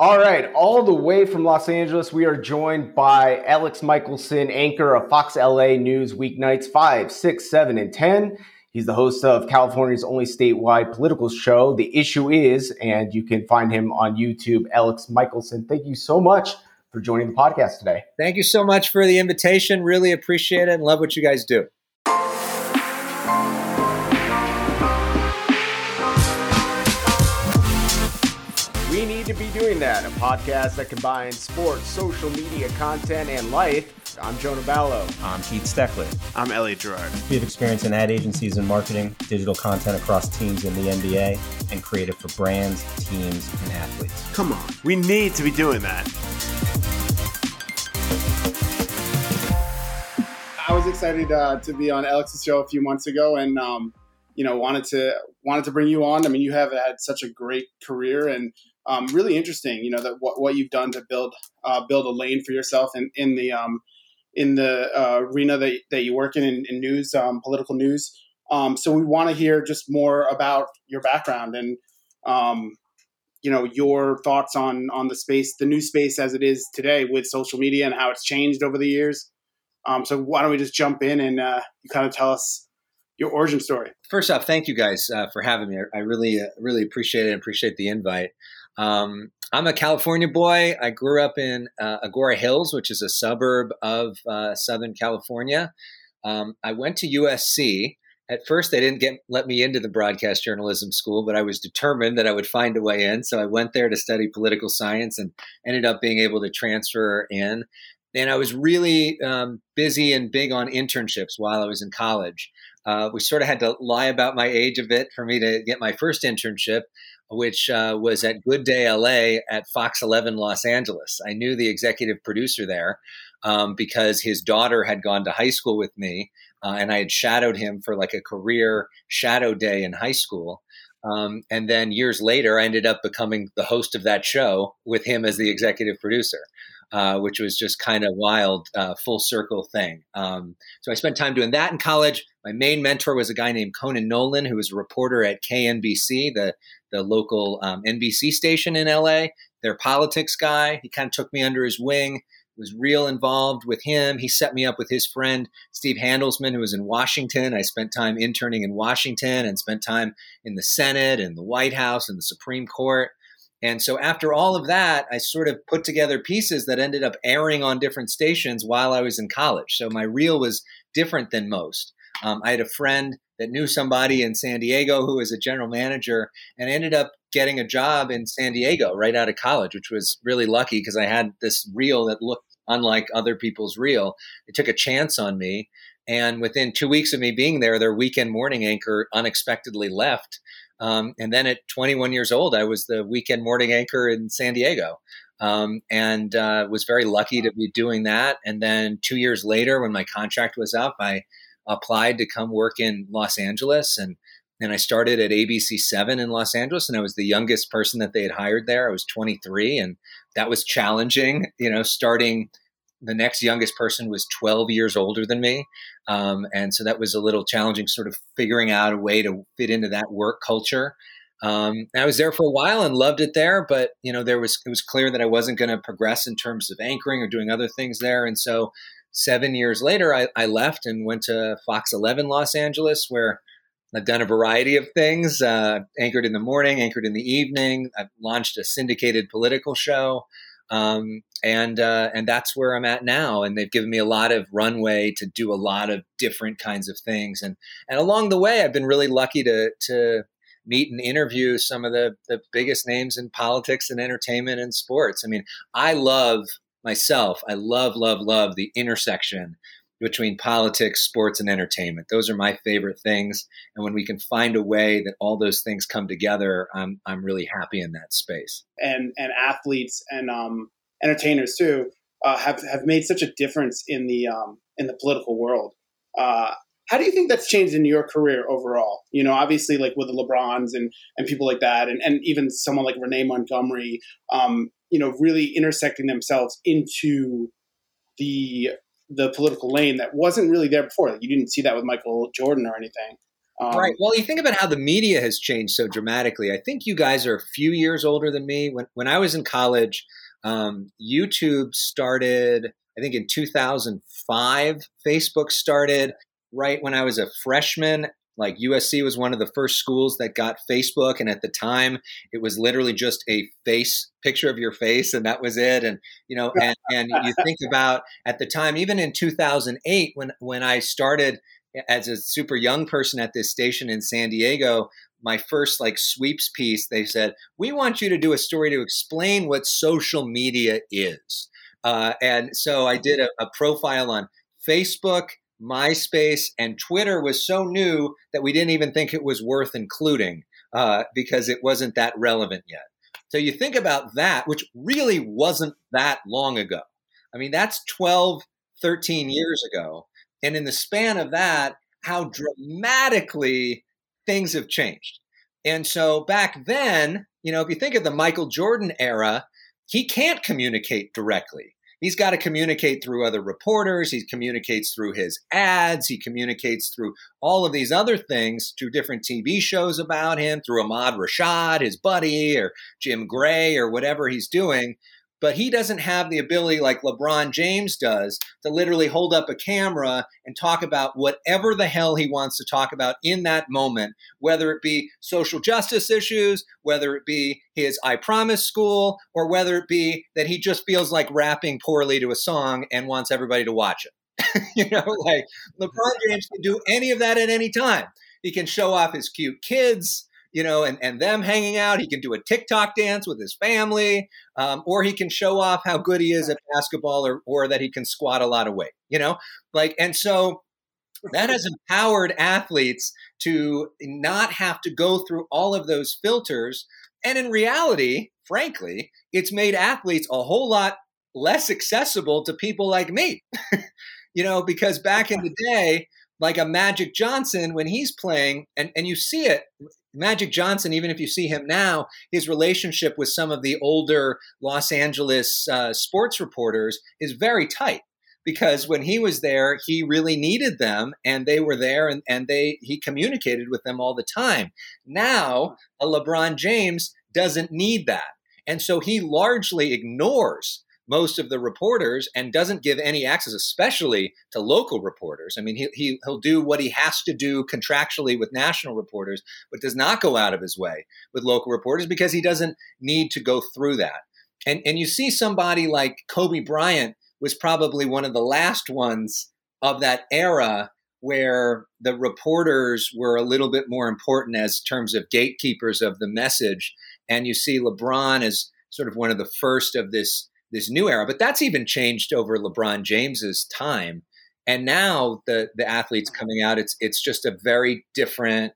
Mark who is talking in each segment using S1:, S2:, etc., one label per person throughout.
S1: All right, all the way from Los Angeles, we are joined by Alex Michaelson, anchor of Fox LA News weeknights 5, 6, 7, and 10. He's the host of California's only statewide political show, The Issue Is, and you can find him on YouTube, Alex Michaelson. Thank you so much for joining the podcast today.
S2: Thank you so much for the invitation. Really appreciate it and love what you guys do.
S1: Doing that. A podcast that combines sports, social media content, and life. I'm Jonah Ballo.
S3: I'm Keith Steckler.
S4: I'm Elliot Gerard.
S3: We have experience in ad agencies and marketing, digital content across teams in the NBA, and creative for brands, teams, and athletes.
S4: Come on. We need to be doing that.
S5: I was excited uh, to be on Alex's show a few months ago, and um, you know wanted to wanted to bring you on. I mean, you have had such a great career, and um, really interesting. You know that what, what you've done to build uh, build a lane for yourself in in the um, in the uh, arena that, that you work in in, in news, um, political news. Um, so we want to hear just more about your background and um, you know your thoughts on on the space, the new space as it is today with social media and how it's changed over the years. Um, so why don't we just jump in and uh, you kind of tell us your origin story?
S2: First off, thank you guys uh, for having me. I really, uh, really appreciate it. And appreciate the invite. Um, I'm a California boy. I grew up in uh, Agoura Hills, which is a suburb of uh, Southern California. Um, I went to USC. At first, they didn't get let me into the broadcast journalism school, but I was determined that I would find a way in. So I went there to study political science and ended up being able to transfer in and I was really um, busy and big on internships while I was in college. Uh, we sort of had to lie about my age a bit for me to get my first internship, which uh, was at Good Day LA at Fox 11 Los Angeles. I knew the executive producer there um, because his daughter had gone to high school with me, uh, and I had shadowed him for like a career shadow day in high school. Um, and then years later, I ended up becoming the host of that show with him as the executive producer. Uh, which was just kind of wild, uh, full circle thing. Um, so I spent time doing that in college. My main mentor was a guy named Conan Nolan, who was a reporter at KNBC, the the local um, NBC station in LA. Their politics guy. He kind of took me under his wing. Was real involved with him. He set me up with his friend Steve Handelsman, who was in Washington. I spent time interning in Washington and spent time in the Senate and the White House and the Supreme Court. And so after all of that, I sort of put together pieces that ended up airing on different stations while I was in college. So my reel was different than most. Um, I had a friend that knew somebody in San Diego who was a general manager and ended up getting a job in San Diego right out of college, which was really lucky because I had this reel that looked unlike other people's reel. It took a chance on me. And within two weeks of me being there, their weekend morning anchor unexpectedly left um, and then at 21 years old, I was the weekend morning anchor in San Diego. Um, and uh, was very lucky to be doing that. And then two years later, when my contract was up, I applied to come work in Los Angeles, and and I started at ABC Seven in Los Angeles, and I was the youngest person that they had hired there. I was 23, and that was challenging. You know, starting the next youngest person was 12 years older than me. Um, and so that was a little challenging, sort of figuring out a way to fit into that work culture. Um, I was there for a while and loved it there, but you know, there was it was clear that I wasn't going to progress in terms of anchoring or doing other things there. And so, seven years later, I, I left and went to Fox 11 Los Angeles, where I've done a variety of things. Uh, anchored in the morning, anchored in the evening. I've launched a syndicated political show. Um, and uh, and that's where I'm at now. And they've given me a lot of runway to do a lot of different kinds of things. And and along the way, I've been really lucky to to meet and interview some of the the biggest names in politics and entertainment and sports. I mean, I love myself. I love love love the intersection between politics, sports, and entertainment. Those are my favorite things. And when we can find a way that all those things come together, I'm I'm really happy in that space.
S5: And and athletes and um, entertainers too uh, have have made such a difference in the um, in the political world. Uh, how do you think that's changed in your career overall? You know, obviously, like with the LeBrons and and people like that, and and even someone like Renee Montgomery, um, you know, really intersecting themselves into the the political lane that wasn't really there before. Like you didn't see that with Michael Jordan or anything. Um,
S2: right. Well, you think about how the media has changed so dramatically. I think you guys are a few years older than me. When when I was in college, um, YouTube started. I think in 2005, Facebook started right when I was a freshman. Like USC was one of the first schools that got Facebook, and at the time, it was literally just a face picture of your face, and that was it. And you know, and and you think about at the time, even in 2008, when when I started as a super young person at this station in San Diego, my first like sweeps piece, they said, "We want you to do a story to explain what social media is." Uh, and so I did a, a profile on Facebook MySpace and Twitter was so new that we didn't even think it was worth including uh, because it wasn't that relevant yet. So you think about that, which really wasn't that long ago. I mean, that's 12, 13 years ago. And in the span of that, how dramatically things have changed. And so back then, you know, if you think of the Michael Jordan era, he can't communicate directly he's got to communicate through other reporters. He communicates through his ads. He communicates through all of these other things through different TV shows about him, through Ahmad Rashad, his buddy, or Jim Gray, or whatever he's doing but he doesn't have the ability like LeBron James does to literally hold up a camera and talk about whatever the hell he wants to talk about in that moment, whether it be social justice issues, whether it be his I Promise school, or whether it be that he just feels like rapping poorly to a song and wants everybody to watch it. you know, like LeBron James can do any of that at any time. He can show off his cute kids you know, and, and them hanging out. He can do a TikTok dance with his family, um, or he can show off how good he is at basketball or, or that he can squat a lot of weight, you know, like, and so that has empowered athletes to not have to go through all of those filters. And in reality, frankly, it's made athletes a whole lot less accessible to people like me. you know, because back in the day, like a Magic Johnson when he's playing, and, and you see it Magic Johnson, even if you see him now, his relationship with some of the older Los Angeles uh, sports reporters is very tight because when he was there, he really needed them and they were there and, and they he communicated with them all the time. Now, a LeBron James doesn't need that. And so he largely ignores most of the reporters and doesn't give any access, especially to local reporters. I mean, he, he, he'll do what he has to do contractually with national reporters, but does not go out of his way with local reporters because he doesn't need to go through that. And, and you see somebody like Kobe Bryant was probably one of the last ones of that era where the reporters were a little bit more important as terms of gatekeepers of the message. And you see LeBron as sort of one of the first of this this new era. But that's even changed over LeBron James's time. And now the the athletes coming out, it's it's just a very different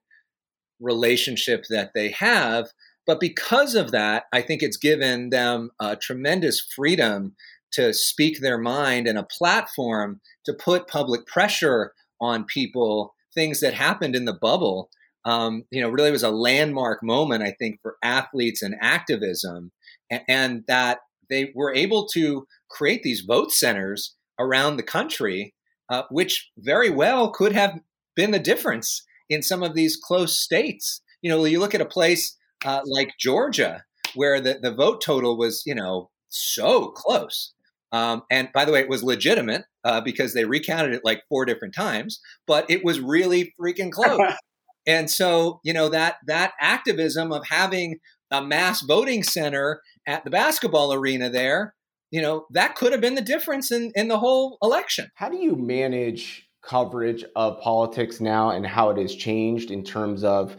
S2: relationship that they have. But because of that, I think it's given them a tremendous freedom to speak their mind and a platform to put public pressure on people. Things that happened in the bubble, um, you know, really was a landmark moment, I think, for athletes and activism, and, and that they were able to create these vote centers around the country, uh, which very well could have been the difference in some of these close states. You know, you look at a place uh, like Georgia, where the, the vote total was, you know, so close. Um, and by the way, it was legitimate uh, because they recounted it like four different times, but it was really freaking close. and so, you know, that that activism of having a mass voting center at the basketball arena there, you know, that could have been the difference in, in the whole election.
S1: How do you manage coverage of politics now and how it has changed in terms of,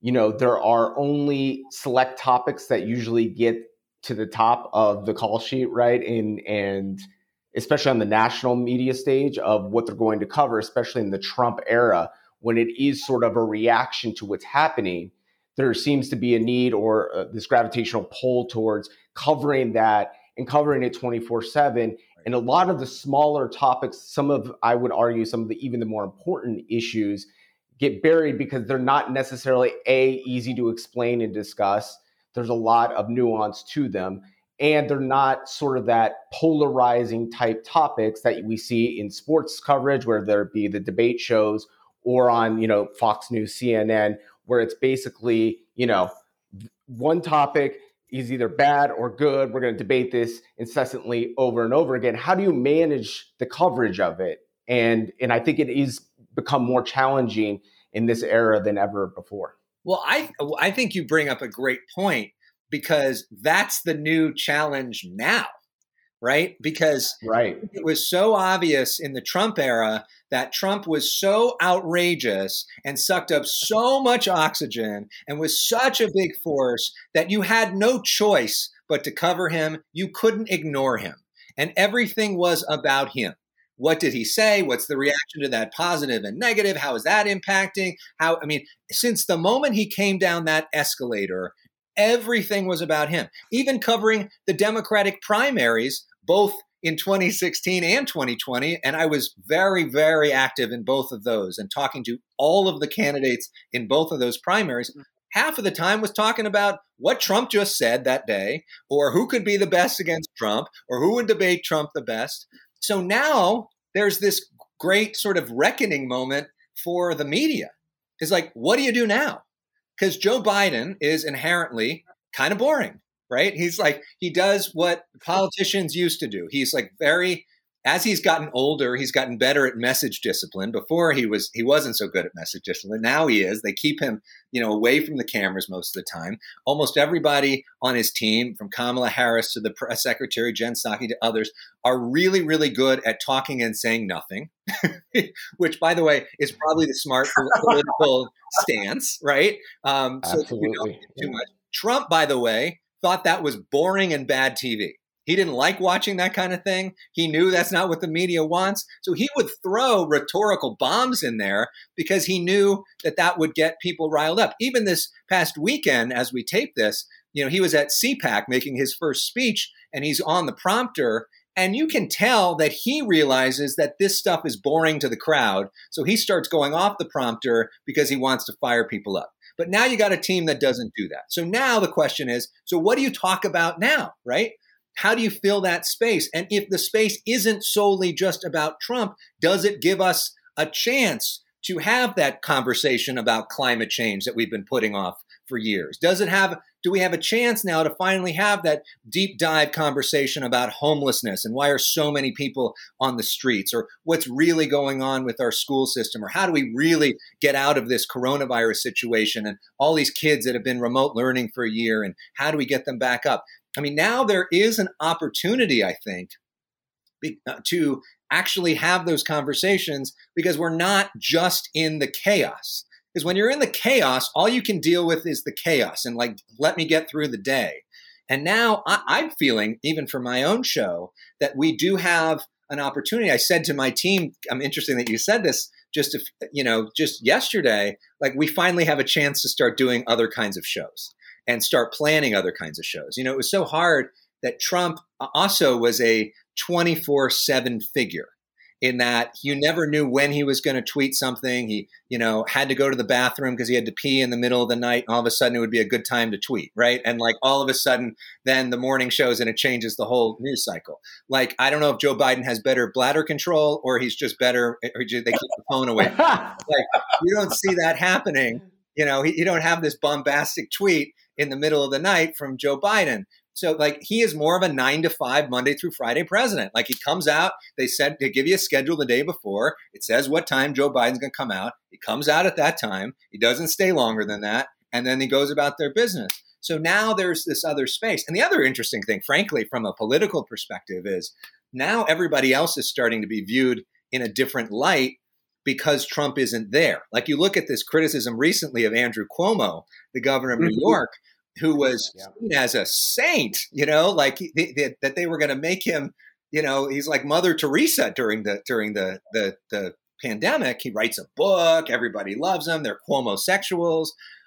S1: you know, there are only select topics that usually get to the top of the call sheet, right? And and especially on the national media stage of what they're going to cover, especially in the Trump era, when it is sort of a reaction to what's happening there seems to be a need or uh, this gravitational pull towards covering that and covering it 24 7 and a lot of the smaller topics some of i would argue some of the even the more important issues get buried because they're not necessarily a easy to explain and discuss. There's a lot of nuance to them. And they're not sort of that polarizing type topics that we see in sports coverage where there be the debate shows or on, you know, Fox News, CNN, where it's basically, you know, one topic is either bad or good. We're going to debate this incessantly over and over again. How do you manage the coverage of it? And and I think it is become more challenging in this era than ever before.
S2: Well, I I think you bring up a great point because that's the new challenge now right? Because
S1: right.
S2: it was so obvious in the Trump era that Trump was so outrageous and sucked up so much oxygen and was such a big force that you had no choice but to cover him. You couldn't ignore him. And everything was about him. What did he say? What's the reaction to that positive and negative? How is that impacting? How, I mean, since the moment he came down that escalator, everything was about him. Even covering the Democratic primaries both in 2016 and 2020. And I was very, very active in both of those and talking to all of the candidates in both of those primaries. Mm. Half of the time was talking about what Trump just said that day, or who could be the best against Trump, or who would debate Trump the best. So now there's this great sort of reckoning moment for the media. It's like, what do you do now? Because Joe Biden is inherently kind of boring right? He's like, he does what politicians used to do. He's like very, as he's gotten older, he's gotten better at message discipline. Before he was, he wasn't so good at message discipline. Now he is. They keep him, you know, away from the cameras most of the time. Almost everybody on his team, from Kamala Harris to the press secretary, Jen Psaki to others, are really, really good at talking and saying nothing, which, by the way, is probably the smart political stance, right?
S1: Um, so Absolutely.
S2: too much. Trump, by the way, thought that was boring and bad TV. He didn't like watching that kind of thing. He knew that's not what the media wants. So he would throw rhetorical bombs in there because he knew that that would get people riled up. Even this past weekend, as we tape this, you know, he was at CPAC making his first speech and he's on the prompter. And you can tell that he realizes that this stuff is boring to the crowd. So he starts going off the prompter because he wants to fire people up. But now you got a team that doesn't do that. So now the question is so what do you talk about now, right? How do you fill that space? And if the space isn't solely just about Trump, does it give us a chance to have that conversation about climate change that we've been putting off for years? Does it have do we have a chance now to finally have that deep dive conversation about homelessness and why are so many people on the streets or what's really going on with our school system or how do we really get out of this coronavirus situation and all these kids that have been remote learning for a year and how do we get them back up? I mean, now there is an opportunity, I think, uh, to actually have those conversations because we're not just in the chaos. Because when you're in the chaos, all you can deal with is the chaos and like, let me get through the day. And now I, am feeling, even for my own show, that we do have an opportunity. I said to my team, I'm interested that you said this just, if, you know, just yesterday, like we finally have a chance to start doing other kinds of shows and start planning other kinds of shows. You know, it was so hard that Trump uh, also was a 24 7 figure in that you never knew when he was going to tweet something. He, you know, had to go to the bathroom because he had to pee in the middle of the night. All of a sudden, it would be a good time to tweet, right? And like all of a sudden, then the morning shows and it changes the whole news cycle. Like I don't know if Joe Biden has better bladder control or he's just better. Or they keep the phone away. like you don't see that happening. You know, you don't have this bombastic tweet in the middle of the night from Joe Biden. So like he is more of a nine to five Monday through Friday president. Like he comes out, they said they give you a schedule the day before. It says what time Joe Biden's going to come out. He comes out at that time. He doesn't stay longer than that, and then he goes about their business. So now there's this other space. And the other interesting thing, frankly, from a political perspective, is now everybody else is starting to be viewed in a different light because Trump isn't there. Like you look at this criticism recently of Andrew Cuomo, the governor of New mm-hmm. York who was yeah. seen as a saint, you know, like they, they, that they were going to make him, you know, he's like Mother Teresa during the during the the the pandemic. He writes a book, everybody loves him. They're Cuomo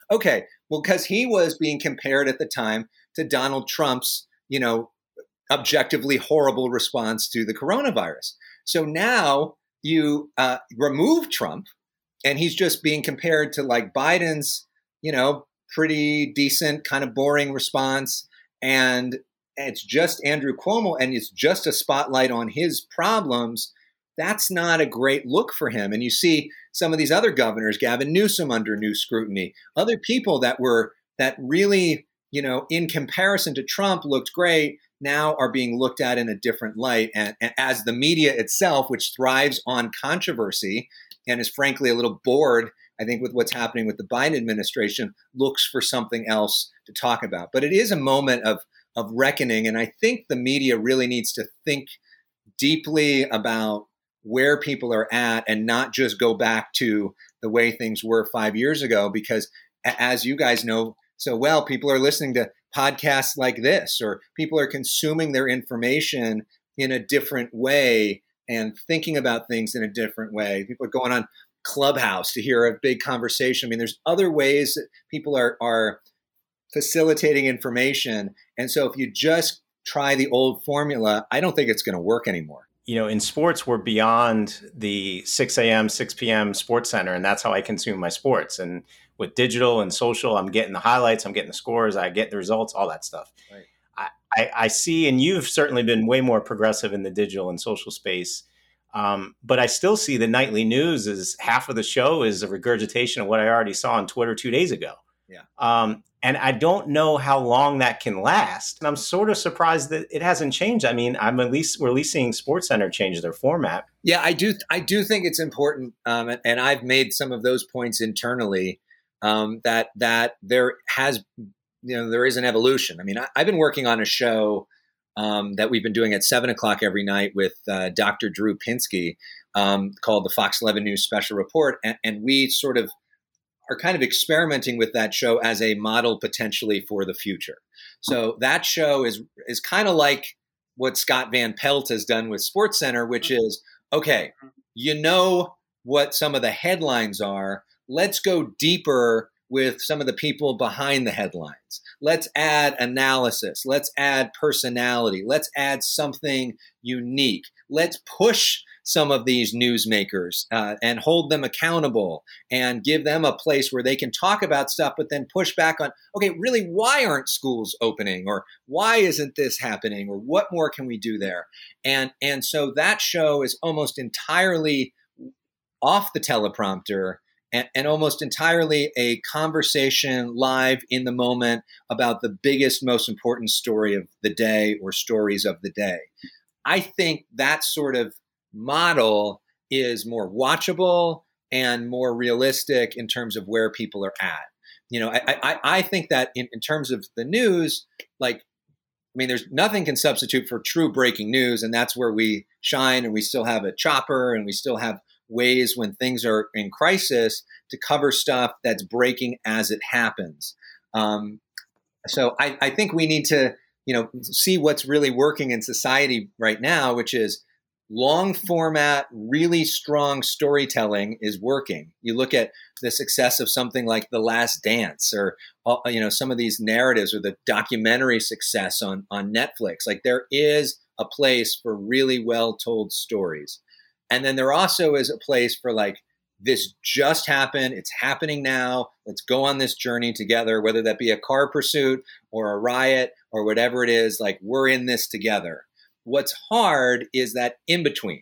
S2: Okay, well, because he was being compared at the time to Donald Trump's, you know, objectively horrible response to the coronavirus. So now you uh, remove Trump, and he's just being compared to like Biden's, you know, pretty decent, kind of boring response. And it's just Andrew Cuomo, and it's just a spotlight on his problems. that's not a great look for him. And you see some of these other governors, Gavin Newsom under new scrutiny, other people that were that really, you know, in comparison to Trump looked great, now are being looked at in a different light. And, and as the media itself, which thrives on controversy and is frankly a little bored, I think, with what's happening with the Biden administration, looks for something else to talk about. But it is a moment of of reckoning, and I think the media really needs to think deeply about where people are at and not just go back to the way things were five years ago. Because as you guys know so well, people are listening to podcasts like this, or people are consuming their information in a different way and thinking about things in a different way. People are going on Clubhouse to hear a big conversation. I mean, there's other ways that people are are facilitating information. And so if you just try the old formula, I don't think it's going to work anymore
S3: you know, in sports, we're beyond the 6 a.m., 6 p.m. sports center, and that's how I consume my sports. And with digital and social, I'm getting the highlights, I'm getting the scores, I get the results, all that stuff. Right. I, I, I, see, and you've certainly been way more progressive in the digital and social space. Um, but I still see the nightly news as half of the show is a regurgitation of what I already saw on Twitter two days ago.
S2: Yeah.
S3: Um, and I don't know how long that can last. And I'm sort of surprised that it hasn't changed. I mean, I'm at least we're at least seeing Sports Center change their format.
S2: Yeah, I do. I do think it's important, um, and I've made some of those points internally um, that that there has, you know, there is an evolution. I mean, I, have been working on a show um, that we've been doing at seven o'clock every night with uh, Dr. Drew Pinsky um, called the Fox 11 News Special Report, and, and we sort of are kind of experimenting with that show as a model potentially for the future. So that show is is kind of like what Scott Van Pelt has done with Sports Center, which mm-hmm. is okay, you know what some of the headlines are. Let's go deeper with some of the people behind the headlines. Let's add analysis. Let's add personality. Let's add something unique. Let's push some of these newsmakers uh, and hold them accountable and give them a place where they can talk about stuff, but then push back on, okay, really, why aren't schools opening or why isn't this happening or what more can we do there? And and so that show is almost entirely off the teleprompter and, and, almost entirely a conversation live in the moment about the biggest, most important story of the day or stories of the day. I think that sort of model is more watchable and more realistic in terms of where people are at. You know, I, I, I think that in, in terms of the news, like, I mean, there's nothing can substitute for true breaking news, and that's where we shine. And we still have a chopper, and we still have ways when things are in crisis to cover stuff that's breaking as it happens. Um, so I, I think we need to, you know, see what's really working in society right now, which is long format, really strong storytelling is working. You look at the success of something like The Last Dance, or uh, you know some of these narratives, or the documentary success on on Netflix. Like there is a place for really well told stories, and then there also is a place for like this just happened. It's happening now. Let's go on this journey together, whether that be a car pursuit or a riot or whatever it is. Like we're in this together What's hard is that in between,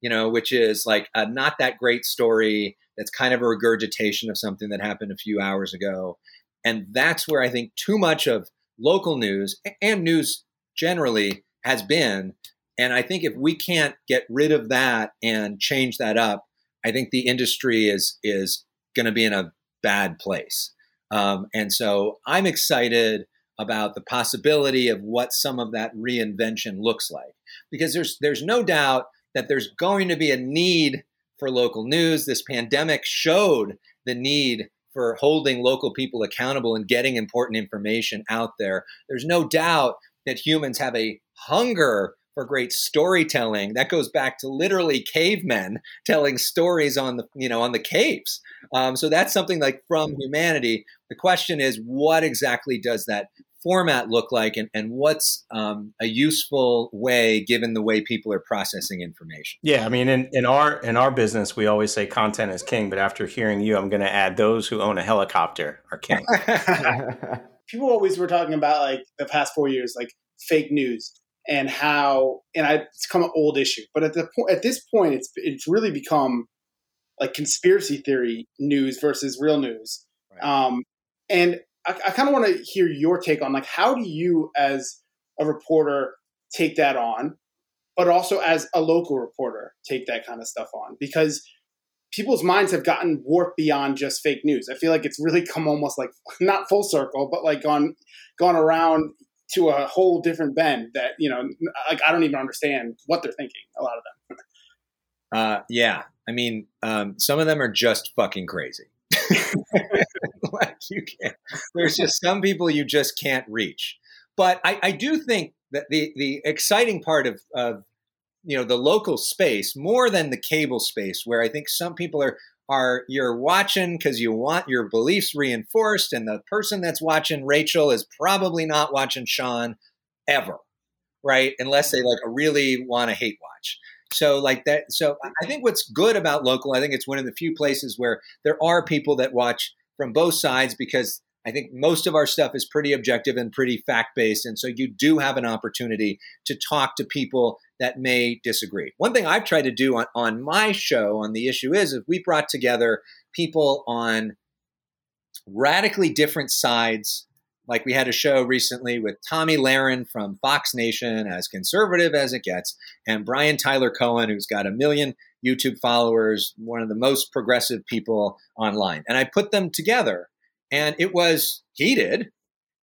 S2: you know, which is like a not that great story that's kind of a regurgitation of something that happened a few hours ago. And that's where I think too much of local news and news generally has been. And I think if we can't get rid of that and change that up, I think the industry is is going to be in a bad place. Um, and so I'm excited about the possibility of what some of that reinvention looks like. Because there's there's no doubt that there's going to be a need for local news. This pandemic showed the need for holding local people accountable and getting important information out there. There's no doubt that humans have a hunger for great storytelling. That goes back to literally cavemen telling stories on the you know on the caves. Um, so that's something like from humanity. The question is, what exactly does that format look like, and, and what's um, a useful way given the way people are processing information?
S3: Yeah, I mean, in, in our in our business, we always say content is king. But after hearing you, I'm going to add those who own a helicopter are king.
S5: people always were talking about like the past four years, like fake news and how and I it's become an old issue. But at the point at this point, it's it's really become like conspiracy theory news versus real news. Right. Um, and I, I kind of want to hear your take on like how do you as a reporter take that on, but also as a local reporter take that kind of stuff on because people's minds have gotten warped beyond just fake news. I feel like it's really come almost like not full circle, but like gone gone around to a whole different bend that you know like I don't even understand what they're thinking. A lot of them.
S2: Uh, yeah, I mean, um, some of them are just fucking crazy. like you can't. There's just some people you just can't reach. But I, I do think that the the exciting part of, of you know the local space more than the cable space, where I think some people are are you're watching because you want your beliefs reinforced, and the person that's watching Rachel is probably not watching Sean ever, right? Unless they like really want to hate watch. So like that. So I think what's good about local, I think it's one of the few places where there are people that watch from both sides because I think most of our stuff is pretty objective and pretty fact based. And so you do have an opportunity to talk to people that may disagree. One thing I've tried to do on, on my show on the issue is if we brought together people on radically different sides like we had a show recently with Tomi Lahren from Fox Nation, as conservative as it gets, and Brian Tyler Cohen, who's got a million YouTube followers, one of the most progressive people online. And I put them together, and it was heated.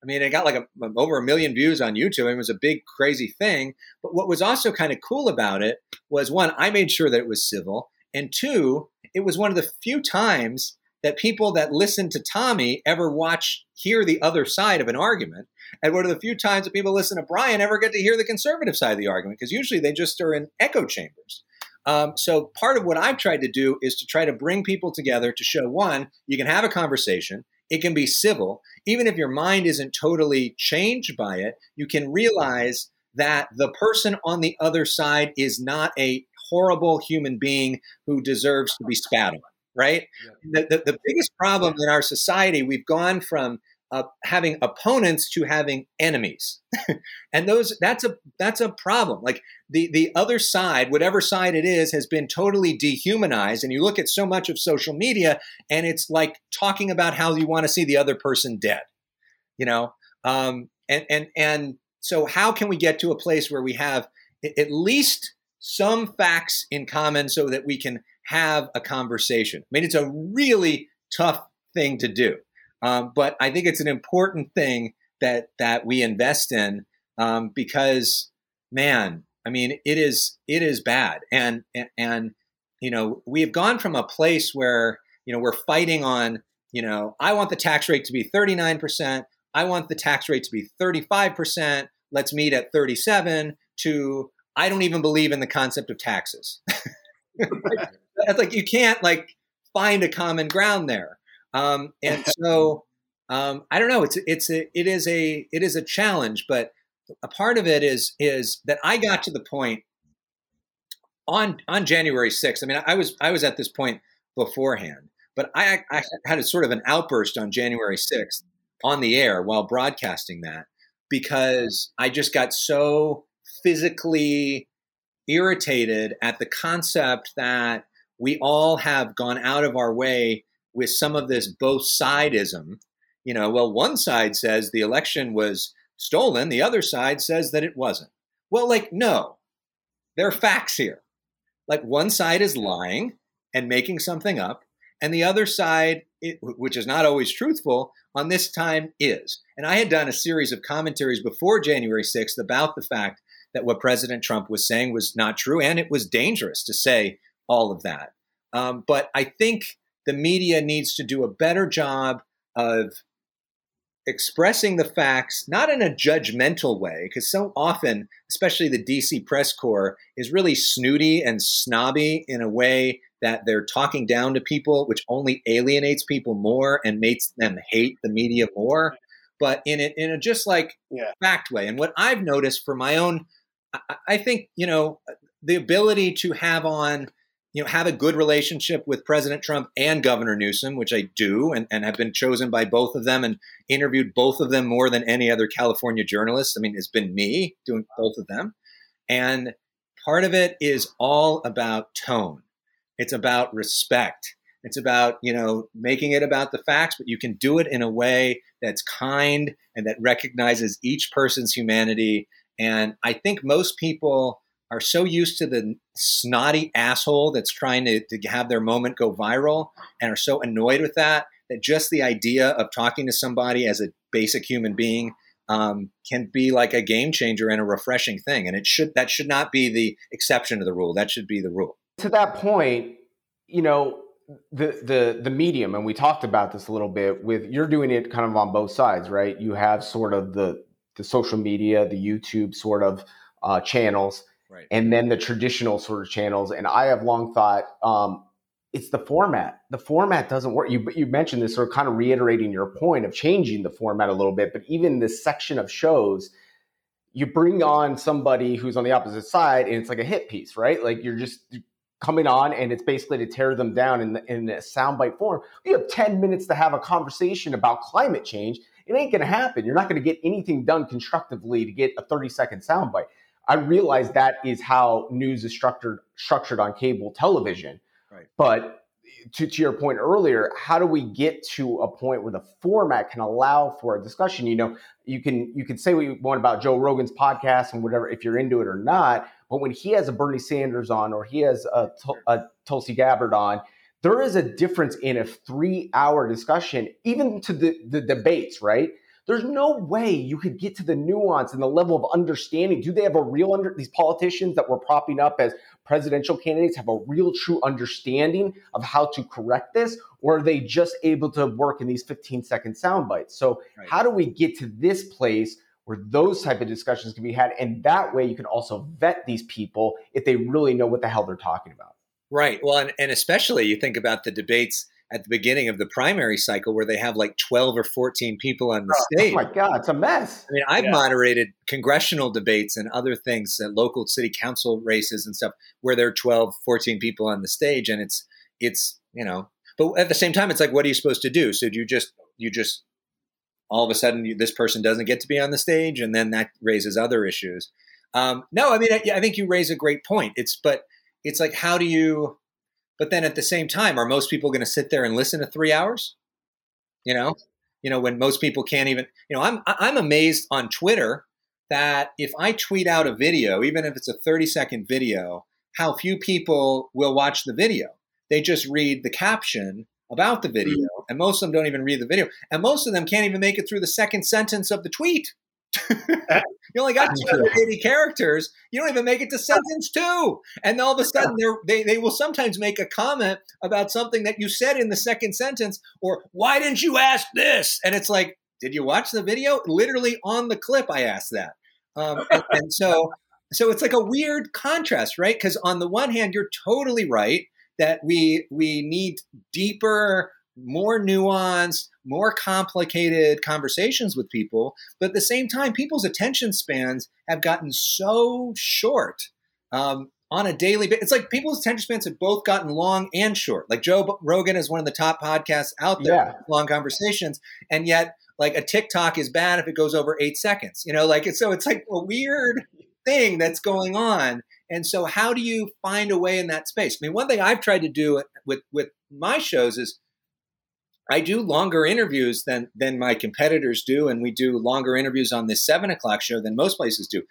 S2: I mean, it got like a, over a million views on YouTube. It was a big, crazy thing. But what was also kind of cool about it was one, I made sure that it was civil. And two, it was one of the few times that people that listen to Tomi ever watch, hear the other side of an argument. And one of the few times that people listen to Brian ever get to hear the conservative side of the argument, because usually they just are in echo chambers. Um, so part of what I've tried to do is to try to bring people together to show one, you can have a conversation. It can be civil. Even if your mind isn't totally changed by it, you can realize that the person on the other side is not a horrible human being who deserves to be spat on right? Yeah. The, the, the, biggest problem in our society, we've gone from uh, having opponents to having enemies, and those that's a that's a problem. Like the the other side, whatever side it is, has been totally dehumanized. And you look at so much of social media, and it's like talking about how you want to see the other person dead, you know. Um, and and and so, how can we get to a place where we have at least some facts in common so that we can have a conversation. I mean, it's a really tough thing to do, um, but I think it's an important thing that that we invest in um, because, man, I mean, it is it is bad, and, and and you know we have gone from a place where you know we're fighting on you know I want the tax rate to be thirty nine percent, I want the tax rate to be thirty five percent. Let's meet at thirty seven. To I don't even believe in the concept of taxes. it's like you can't like find a common ground there. Um, and so um, I don't know. It's it's a it is a it is a challenge, but a part of it is is that I got to the point on on January 6th. I mean, I was I was at this point beforehand, but I, I had a sort of an outburst on January 6th on the air while broadcasting that because I just got so physically irritated at the concept that we all have gone out of our way with some of this both sidism. You know, well, one side says the election was stolen, the other side says that it wasn't. Well, like, no, there are facts here. Like, one side is lying and making something up, and the other side, it, which is not always truthful, on this time is. And I had done a series of commentaries before January 6th about the fact that what President Trump was saying was not true, and it was dangerous to say all of that. Um, but I think the media needs to do a better job of expressing the facts, not in a judgmental way, because so often, especially the DC press corps, is really snooty and snobby in a way that they're talking down to people, which only alienates people more and makes them hate the media more. But in it, in a just like yeah. fact way. And what I've noticed for my own, I, I think you know the ability to have on you know, have a good relationship with President Trump and Governor Newsom, which I do, and, and have been chosen by both of them and interviewed both of them more than any other California journalist. I mean, it's been me doing both of them. And part of it is all about tone. It's about respect. It's about, you know, making it about the facts, but you can do it in a way that's kind and that recognizes each person's humanity. And I think most people are so used to the snotty asshole that's trying to, to have their moment go viral and are so annoyed with that that just the idea of talking to somebody as a basic human being um, can be like a game changer and a refreshing thing. And it should that should not be the exception to the rule. That should be the rule.
S1: To that point, you know, the the the medium, and we talked about this a little bit. With you're doing it kind of on both sides, right? You have sort of the the social media, the YouTube sort of uh, channels, right. and then the traditional sort of channels. And I have long thought um, it's the format. The format doesn't work. You you mentioned this, sort of kind of reiterating your point of changing the format a little bit. But even this section of shows, you bring on somebody who's on the opposite side, and it's like a hit piece, right? Like you're just coming on, and it's basically to tear them down in in a soundbite form. You have ten minutes to have a conversation about climate change. It ain't to happen. You're not to get anything done constructively to get a 30 second soundbite. I realize that is how news is structured structured on cable television
S2: Right.
S1: But to, to your point earlier, how do we get to a point where the format can allow for a discussion? You know, you can you can say what you want about Joe Rogan's podcast and whatever if you're into it or not, but when he has a Bernie Sanders on or he has a, a Tulsi Gabbard on, there is a difference in a three hour discussion, even to the, the debates, right? There's no way you could get to the nuance and the level of understanding. Do they have a real under these politicians that we're propping up as presidential candidates have a real true understanding of how to correct this? Or are they just able to work in these 15 second sound bites? So right. how do we get to this place where those type of discussions can be had? And that way you can also vet these people if they really know what the hell they're talking about.
S2: Right. Well and, and especially you think about the debates at the beginning of the primary cycle where they have like 12 or 14 people on the oh, stage.
S1: Oh my God, it's a mess.
S2: I mean, I've yeah. moderated congressional debates and other things, uh, local city council races and stuff where there are 12, 14 people on the stage. And it's, it's, you know, but at the same time, it's like, what are you supposed to do? So do you just, you just, all of a sudden you, this person doesn't get to be on the stage and then that raises other issues. Um, no, I mean, I, I think you raise a great point. It's, but it's like, how do you, but then at the same time, are most people going to sit there and listen to three hours? You know, you know when most people can't even. You know, I'm I'm amazed on Twitter that if I tweet out a video, even if it's a 30 second video, how few people will watch the video. They just read the caption about the video, mm-hmm. and most of them don't even read the video, and most of them can't even make it through the second sentence of the tweet. you only got 280 characters. You don't even make it to sentence two. And all of a sudden, they they will sometimes make a comment about something that you said in the second sentence, or why didn't you ask this? And it's like, did you watch the video? Literally on the clip, I asked that. Um, and, and so, so it's like a weird contrast, right? Because on the one hand, you're totally right that we we need deeper more nuanced, more complicated conversations with people. But at the same time, people's attention spans have gotten so short um, on a daily basis. It's like people's attention spans have both gotten long and short. Like Joe Rogan is one of the top podcasts out there, yeah. long conversations, and yet like a TikTok is bad if it goes over eight seconds. You know, like it's so it's like a weird thing that's going on. And so, how do you find a way in that space? I mean, one thing I've tried to do with with my shows is I do longer interviews than than my competitors do, and we do longer interviews on this seven o'clock show than most places do.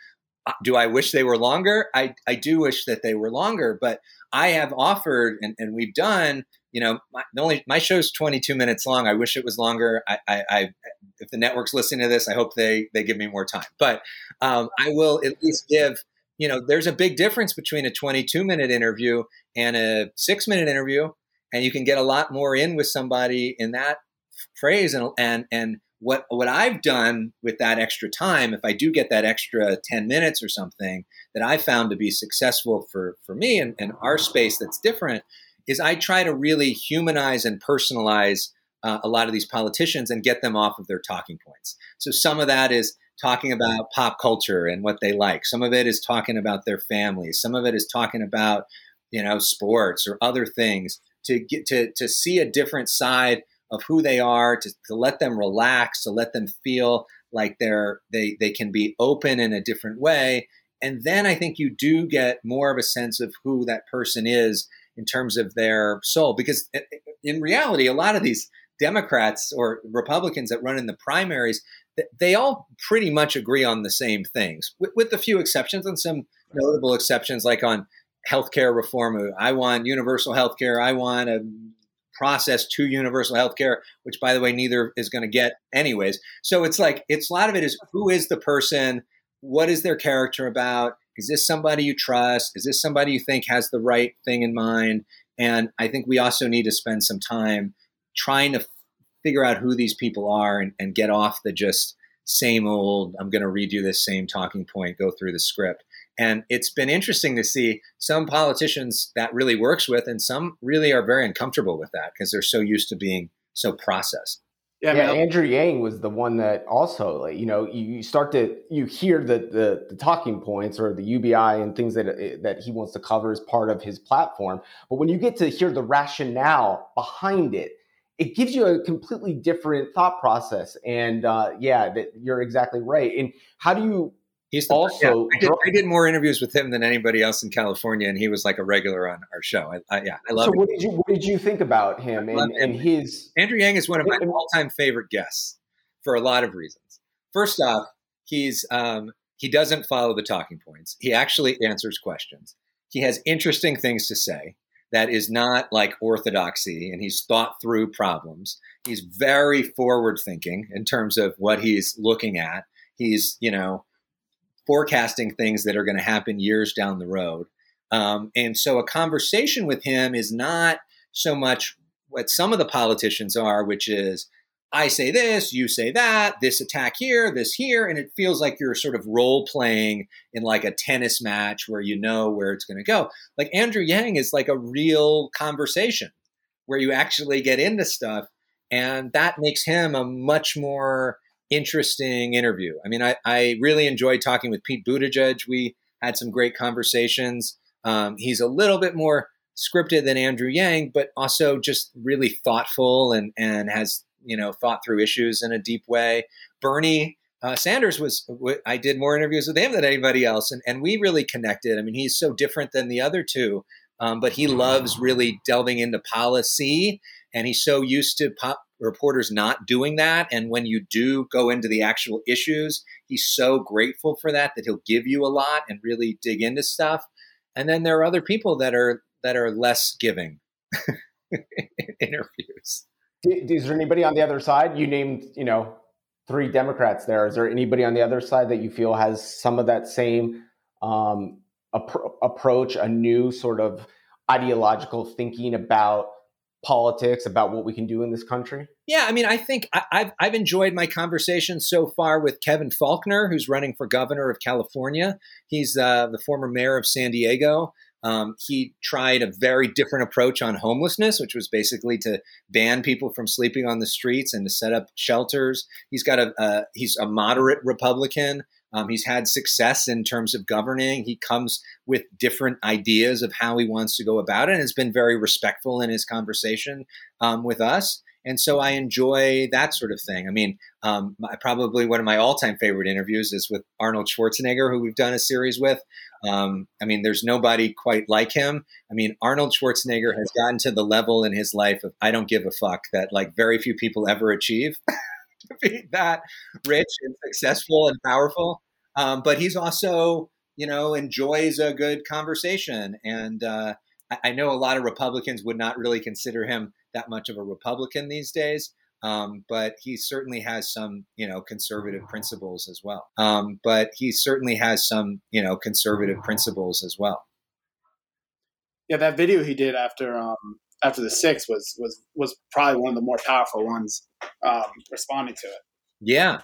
S2: Uh, do I wish they were longer? I, I do wish that they were longer, but I have offered and, and we've done, you know, my, the only my show's 22 minutes long. I wish it was longer. I, I, I if the network's listening to this, I hope they they give me more time. But um, I will at least give, you know, there's a big difference between a 22 minute interview and a six minute interview and you can get a lot more in with somebody in that phrase and and and what what I've done with that extra time if I do get that extra 10 minutes or something that I found to be successful for for me and, and our space that's different is I try to really humanize and personalize uh, a lot of these politicians and get them off of their talking points. So some of that is talking about pop culture and what they like. Some of it is talking about their families. Some of it is talking about you know, sports or other things to get to to see a different side of who they are, to, to let them relax, to let them feel like they're they they can be open in a different way. And then I think you do get more of a sense of who that person is in terms of their soul. Because eh, eh, in reality, a lot of these Democrats or Republicans that run in the primaries, they all pretty much agree on the same things, with, with a few exceptions and some notable exceptions, like on healthcare reform. I want universal healthcare. I want a process to universal healthcare, which, by the way, neither is going to get anyways. So it's like it's a lot of it is who is the person, what is their character about, is this somebody you trust, is this somebody you think has the right thing in mind, and I think we also need to spend some time trying to figure out who these people are and, and get off the just same old, I'm going to read you this same talking point, go through the script. And it's been interesting to see some politicians that really works with, and some really are very uncomfortable with that because they're so used to being so processed.
S1: Yeah, yeah Andrew Yang was the one that also, like, you know, you start to you hear the, the, the talking points or the UBI and things that that he wants to cover as part of his platform, but when you get to hear the rationale behind it, it gives you a completely different thought process. And uh, yeah, that you're exactly right. And how do you
S2: He's the, also. Yeah, I, did, I, did, more interviews with him than anybody else in California, and he was like a regular on our show. I, I, yeah, I love.
S1: So, what did you what did you think about him and, and, his?
S2: Andrew Yang is one of my all time favorite guests for a lot of reasons. First off, he's um, he doesn't follow the talking points. He actually answers questions. He has interesting things to say that is not like orthodoxy, and he's thought through problems. He's very forward thinking in terms of what he's looking at. He's you know forecasting things that are going to happen years down the road. Um, and so a conversation with him is not so much what some of the politicians are, which is, I say this, you say that, this attack here, this here, and it feels like you're sort of role playing in like a tennis match where you know where it's going to go. Like Andrew Yang is like a real conversation where you actually get into stuff, and that makes him a much more interesting interview. I mean, I, I really enjoyed talking with Pete Buttigieg. We had some great conversations. Um, he's a little bit more scripted than Andrew Yang, but also just really thoughtful and and has you know thought through issues in a deep way. Bernie uh, Sanders was I did more interviews with him than anybody else, and and we really connected. I mean, he's so different than the other two, um, but he loves really delving into policy, and he's so used to pop reporters not doing that. And when you do go into the actual issues, he's so grateful for that that he'll give you a lot and really dig into stuff. And then there are other people that are that are less giving interviews.
S1: Is there anybody on the other side? You named, you know, three Democrats there. Is there anybody on the other side that you feel has some of that same um, ap- approach, a new sort of ideological thinking about politics, about what we can do in this country?
S2: Yeah, I mean, I think I, have I've enjoyed my conversation so far with Kevin Faulconer, who's running for governor of California. He's uh, the former mayor of San Diego. Um, he tried a very different approach on homelessness, which was basically to ban people from sleeping on the streets and to set up shelters. He's got a uh, he's a moderate Republican. Um, he's had success in terms of governing. He comes with different ideas of how he wants to go about it and has been very respectful in his conversation um, with us. And so I enjoy that sort of thing. I mean, um, probably one of my all time favorite interviews is with Arnold Schwarzenegger, who we've done a series with. Um, I mean, there's nobody quite like him. I mean, Arnold Schwarzenegger has gotten to the level in his life of I don't give a fuck that like very few people ever achieve. to be that rich and successful and powerful. Um, but he's also, you know, enjoys a good conversation. And uh, I, I, know a lot of Republicans would not really consider him that much of a Republican these days. Um, but he certainly has some, you know, conservative principles as well. Um, but he certainly has some, you know, conservative principles as well.
S5: Yeah, that video he did after um, after the six was was was probably one of the more powerful ones um, responding to it.
S2: Yeah,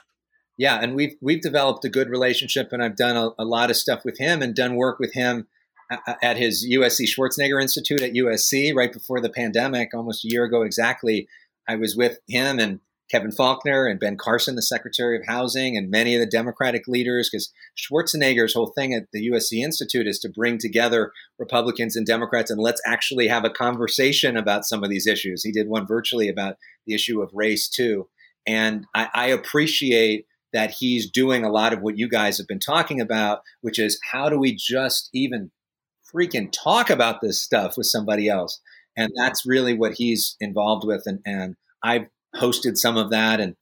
S2: yeah, and we've we've developed a good relationship, and I've done a, a lot of stuff with him and done work with him at his USC Schwarzenegger Institute at USC right before the pandemic, almost a year ago exactly. I was with him and Kevin Faulconer and Ben Carson, the Secretary of Housing, and many of the Democratic leaders, because Schwarzenegger's whole thing at the USC Institute is to bring together Republicans and Democrats and let's actually have a conversation about some of these issues. He did one virtually about the issue of race, too. And I, I appreciate that he's doing a lot of what you guys have been talking about, which is how do we just even freaking talk about this stuff with somebody else? And that's really what he's involved with. And, and I've hosted some of that. And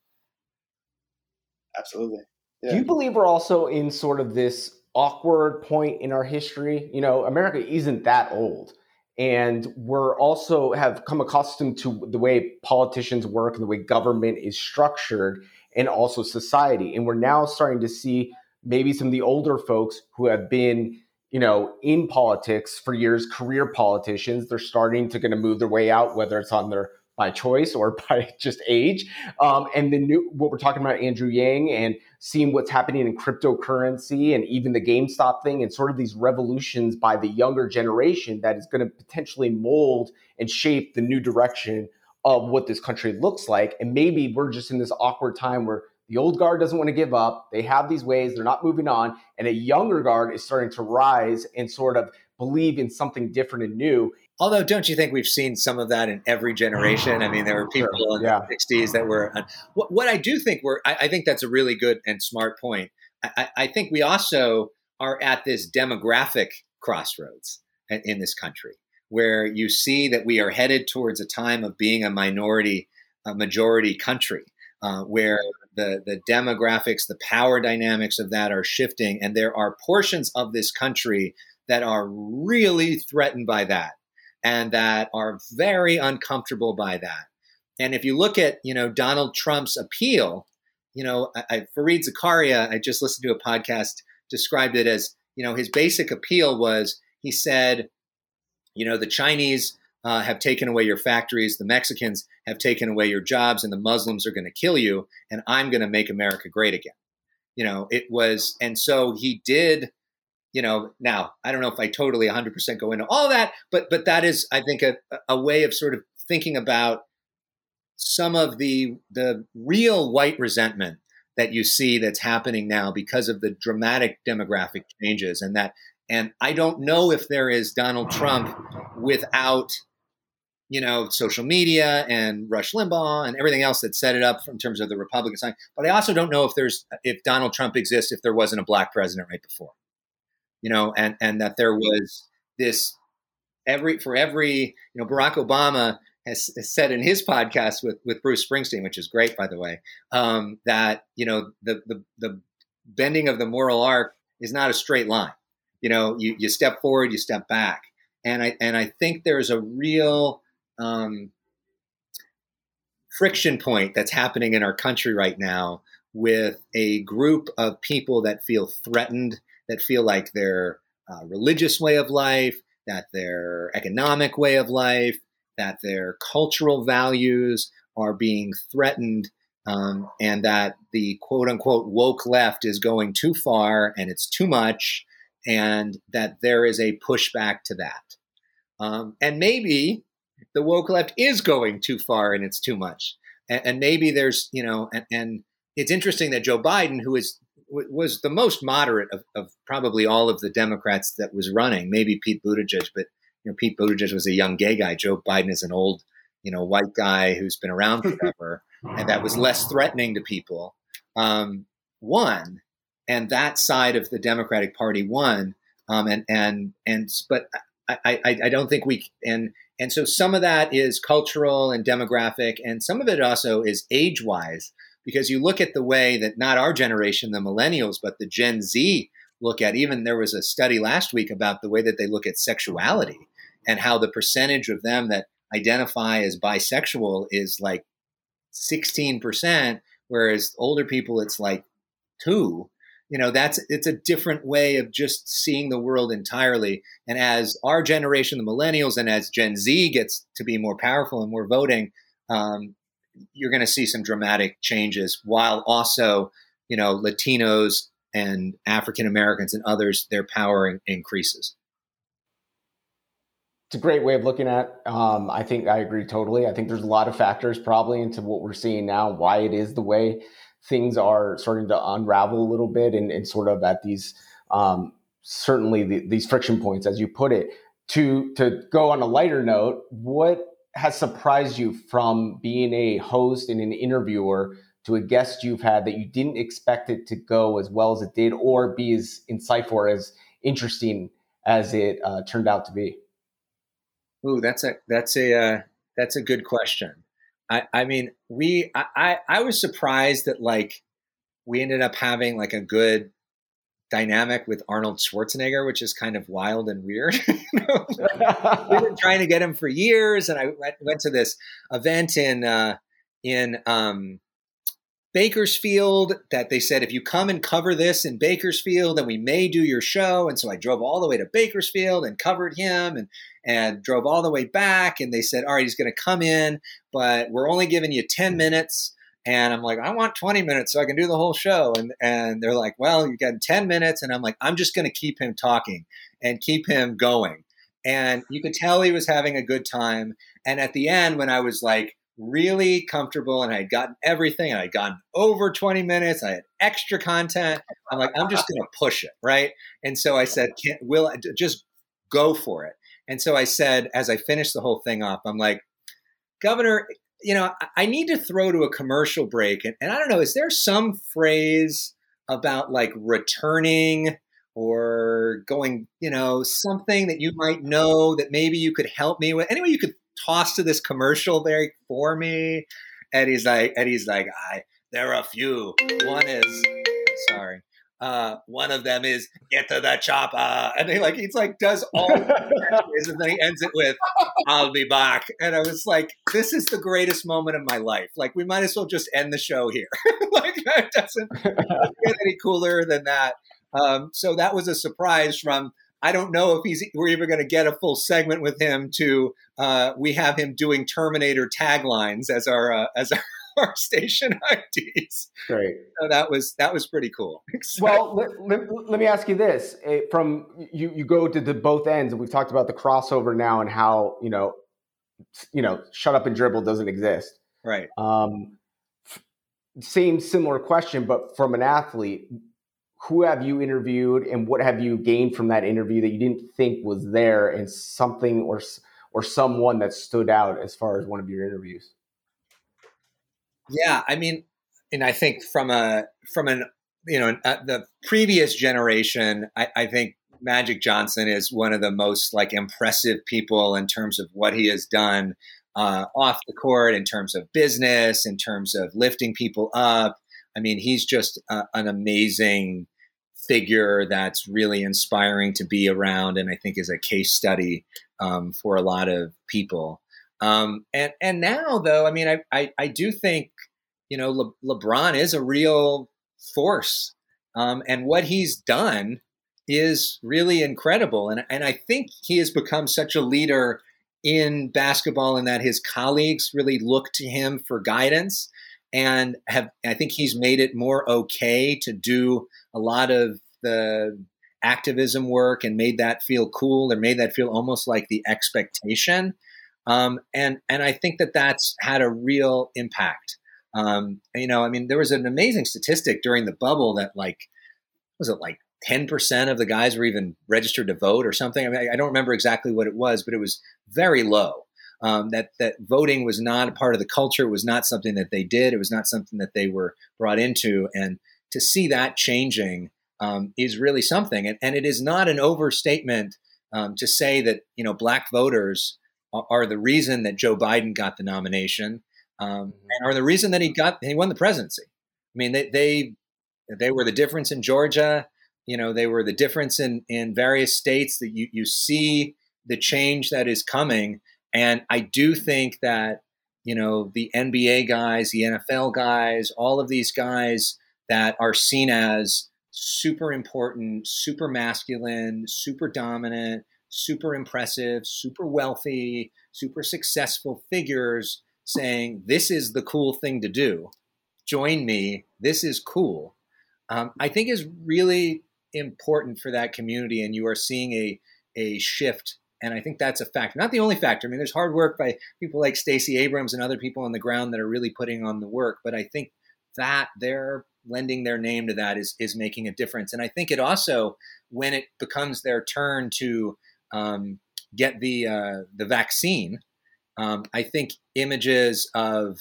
S5: absolutely.
S1: Yeah. Do you believe we're also in sort of this awkward point in our history? You know, America isn't that old. And we're also have come accustomed to the way politicians work and the way government is structured and also society. And we're now starting to see maybe some of the older folks who have been, you know, in politics for years, career politicians, they're starting to going to move their way out, whether it's on their by choice or by just age. Um, and the new what we're talking about, Andrew Yang, and seeing what's happening in cryptocurrency and even the GameStop thing, and sort of these revolutions by the younger generation that is going to potentially mold and shape the new direction of what this country looks like. And maybe we're just in this awkward time where the old guard doesn't want to give up. They have these ways, they're not moving on. And a younger guard is starting to rise and sort of believe in something different and new.
S2: Although, don't you think we've seen some of that in every generation? I mean, there were people sure. in yeah. the 60s that were. What, what, I do think we're, I, I, think that's a really good and smart point. I, I think we also are at this demographic crossroads in this country where you see that we are headed towards a time of being a minority, a majority country, uh, where the, the demographics, the power dynamics of that are shifting. And there are portions of this country that are really threatened by that and that are very uncomfortable by that. And if you look at, you know, Donald Trump's appeal, you know, I, I, Fareed Zakaria, I just listened to a podcast, described it as, you know, his basic appeal was he said, you know, the Chinese uh, have taken away your factories, the Mexicans have taken away your jobs, and the Muslims are going to kill you, and I'm going to make America great again. You know, it was, and so he did. You know, now I don't know if I totally 100% go into all that, but but that is, I think, a, a way of sort of thinking about some of the the real white resentment that you see that's happening now because of the dramatic demographic changes and that and I don't know if there is Donald Trump without, you know, social media and Rush Limbaugh and everything else that set it up in terms of the Republican side. But I also don't know if there's if Donald Trump exists if there wasn't a black president right before, you know, and and that there was this every for every you know Barack Obama has, has said in his podcast with with Bruce Springsteen, which is great by the way, um, that you know the the the bending of the moral arc is not a straight line you know, you, you step forward, you step back. And I, and I think there's a real um, friction point that's happening in our country right now with a group of people that feel threatened, that feel like their uh, religious way of life, that their economic way of life, that their cultural values are being threatened, um, and that the quote unquote woke left is going too far and it's too much, and that there is a pushback to that. Um, and maybe the woke left is going too far and it's too much. And, and maybe there's, you know, and, and, it's interesting that Joe Biden, who is was the most moderate of, of, probably all of the Democrats that was running, maybe Pete Buttigieg, but you know, Pete Buttigieg was a young gay guy. Joe Biden is an old, you know, white guy who's been around forever, and that was less threatening to people. Um, one, and that side of the Democratic Party won. Um, and and and but I, I, I don't think we and and so some of that is cultural and demographic, and some of it also is age wise because you look at the way that not our generation, the millennials, but the Gen Z look at. Even there was a study last week about the way that they look at sexuality and how the percentage of them that identify as bisexual is like 16%, whereas older people it's like two you know that's it's a different way of just seeing the world entirely and as our generation the millennials and as gen z gets to be more powerful and more voting um, you're going to see some dramatic changes while also you know latinos and african americans and others their power increases
S1: it's a great way of looking at. Um, I think I agree totally. I think there's a lot of factors probably into what we're seeing now, why it is the way things are starting to unravel a little bit, and, and sort of at these um, certainly the, these friction points, as you put it. To to go on a lighter note, what has surprised you from being a host and an interviewer to a guest you've had that you didn't expect it to go as well as it did, or be as insightful or as interesting as it uh, turned out to be?
S2: Ooh, that's a that's a uh, that's a good question. I, I mean, we I, I, I was surprised that like we ended up having like a good dynamic with Arnold Schwarzenegger, which is kind of wild and weird. We've been trying to get him for years, and I went, went to this event in uh, in um, Bakersfield that they said if you come and cover this in Bakersfield, then we may do your show. And so I drove all the way to Bakersfield and covered him, and and drove all the way back. And they said, all right, he's going to come in, but we're only giving you ten minutes. And I'm like, I want 20 minutes so I can do the whole show. And and they're like, well, you got 10 minutes. And I'm like, I'm just going to keep him talking and keep him going. And you could tell he was having a good time. And at the end, when I was like really comfortable and I had gotten everything and I had gotten over 20 minutes, I had extra content. I'm like, I'm just going to push it. Right. And so I said, can, Will, just go for it. And so I said, as I finished the whole thing off, I'm like, Governor, you know, I need to throw to a commercial break. And, and I don't know, is there some phrase about like returning or going, you know, something that you might know that maybe you could help me with? Anyway, you could toss to this commercial there for me. Eddie's like, Eddie's like, I, there are a few. One is, sorry. Uh, one of them is get to the chopper, and he like he's like does all, and then he ends it with "I'll be back," and I was like, "This is the greatest moment of my life. Like, we might as well just end the show here. like, it doesn't get any cooler than that." Um, so that was a surprise from I don't know if he's we're even going to get a full segment with him. To uh, we have him doing Terminator taglines as our uh, as our our station IDs.
S1: Great.
S2: So that was that was pretty cool.
S1: well, let, let, let, me ask you this: from you you go to the both ends, and we've talked about the crossover now and how you know you know shut up and dribble doesn't exist.
S2: Right.
S1: Um, same similar question, but from an athlete. Who have you interviewed, and what have you gained from that interview that you didn't think was there, and something or or someone that stood out as far as one of your interviews?
S2: Yeah, I mean, and I think from a from an you know uh, the previous generation, I, I think Magic Johnson is one of the most like impressive people in terms of what he has done uh, off the court, in terms of business, in terms of lifting people up. I mean, he's just uh, an amazing figure that's really inspiring to be around, and I think is a case study um, for a lot of people. Um, and and now though, I mean, I I, I do think you know Le- LeBron is a real force, um, and what he's done is really incredible. And and I think he has become such a leader in basketball, in that his colleagues really look to him for guidance, and have I think he's made it more okay to do a lot of the activism work and made that feel cool or made that feel almost like the expectation um, and and I think that that's had a real impact. Um, you know, I mean, there was an amazing statistic during the bubble that like was it like ten percent of the guys were even registered to vote or something. I mean, I, don't remember exactly what it was, but it was very low. Um, that that voting was not a part of the culture. It was not something that they did. It was not something that they were brought into. And to see that changing um, is really something. And, and it is not an overstatement um, to say that you know black voters are the reason that Joe Biden got the nomination, um, mm-hmm. and are the reason that he got he won the presidency. I mean, they they they were the difference in Georgia. You know, they were the difference in in various states that you you see the change that is coming. And I do think that you know the NBA guys, the NFL guys, all of these guys that are seen as super important, super masculine, super dominant, super impressive, super wealthy, super successful figures saying, This is the cool thing to do. Join me. This is cool. Um, I think is really important for that community. And you are seeing a, a shift and I think that's a factor. Not the only factor. I mean, there's hard work by people like Stacey Abrams and other people on the ground that are really putting on the work. But I think that they're lending their name to that is is making a difference. And I think it also, when it becomes their turn to um, get the uh, the vaccine, um, I think images of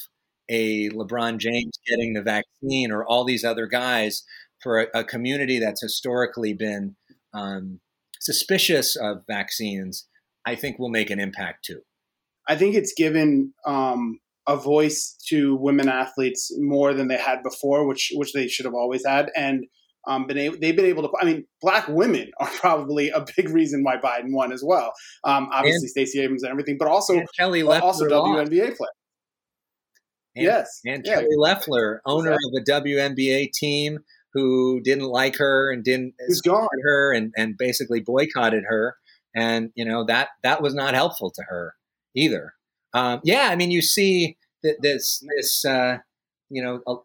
S2: a LeBron James getting the vaccine or all these other guys for a, a community that's historically been um, suspicious of vaccines, I think will make an impact too.
S5: I think it's given um, a voice to women athletes more than they had before, which which they should have always had, and um, been able, they've been able to. I mean, black women are probably a big reason why Biden won as well. Um, obviously, Stacey Abrams and everything, but also
S2: Kelly
S5: also WNBA player.
S2: And, yes, and yeah. Kelly Loeffler, owner exactly. of a WNBA team, who didn't like her and didn't
S5: Who's gone.
S2: her and, and basically boycotted her. And, you know, that, that was not helpful to her either. Um, yeah. I mean, you see that this, this, uh, you know,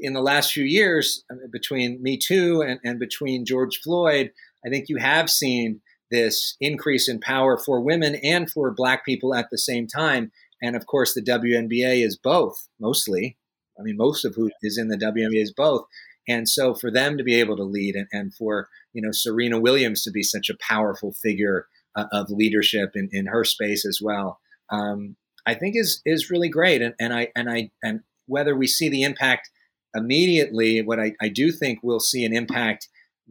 S2: in the last few years between Me Too and, and between George Floyd, I think you have seen this increase in power for women and for black people at the same time. And of course, the WNBA is both, mostly. I mean, most of who is in the WNBA is both. And so for them to be able to lead and, and for, you know, Serena Williams to be such a powerful figure uh, of leadership in, in her space as well, um, I think is, is really great. And, and I, and I, and whether we see the impact immediately, what I, I do think we'll see an impact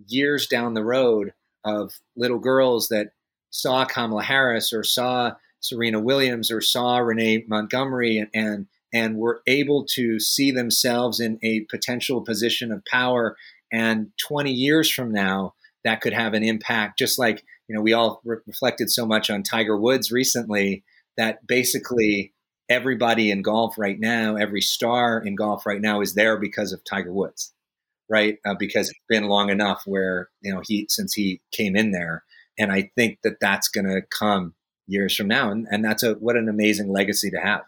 S2: years down the road of little girls that saw Kamala Harris or saw Serena Williams or saw Renee Montgomery and, and and were able to see themselves in a potential position of power. And 20 years from now, that could have an impact, just like, you know, we all re- reflected so much on Tiger Woods recently that basically everybody in golf right now, every star in golf right now is there because of Tiger Woods, right? Uh, because it's been long enough where, you know, he, since he came in there. And I think that that's going to come years from now. And, and that's a, what an amazing legacy to have.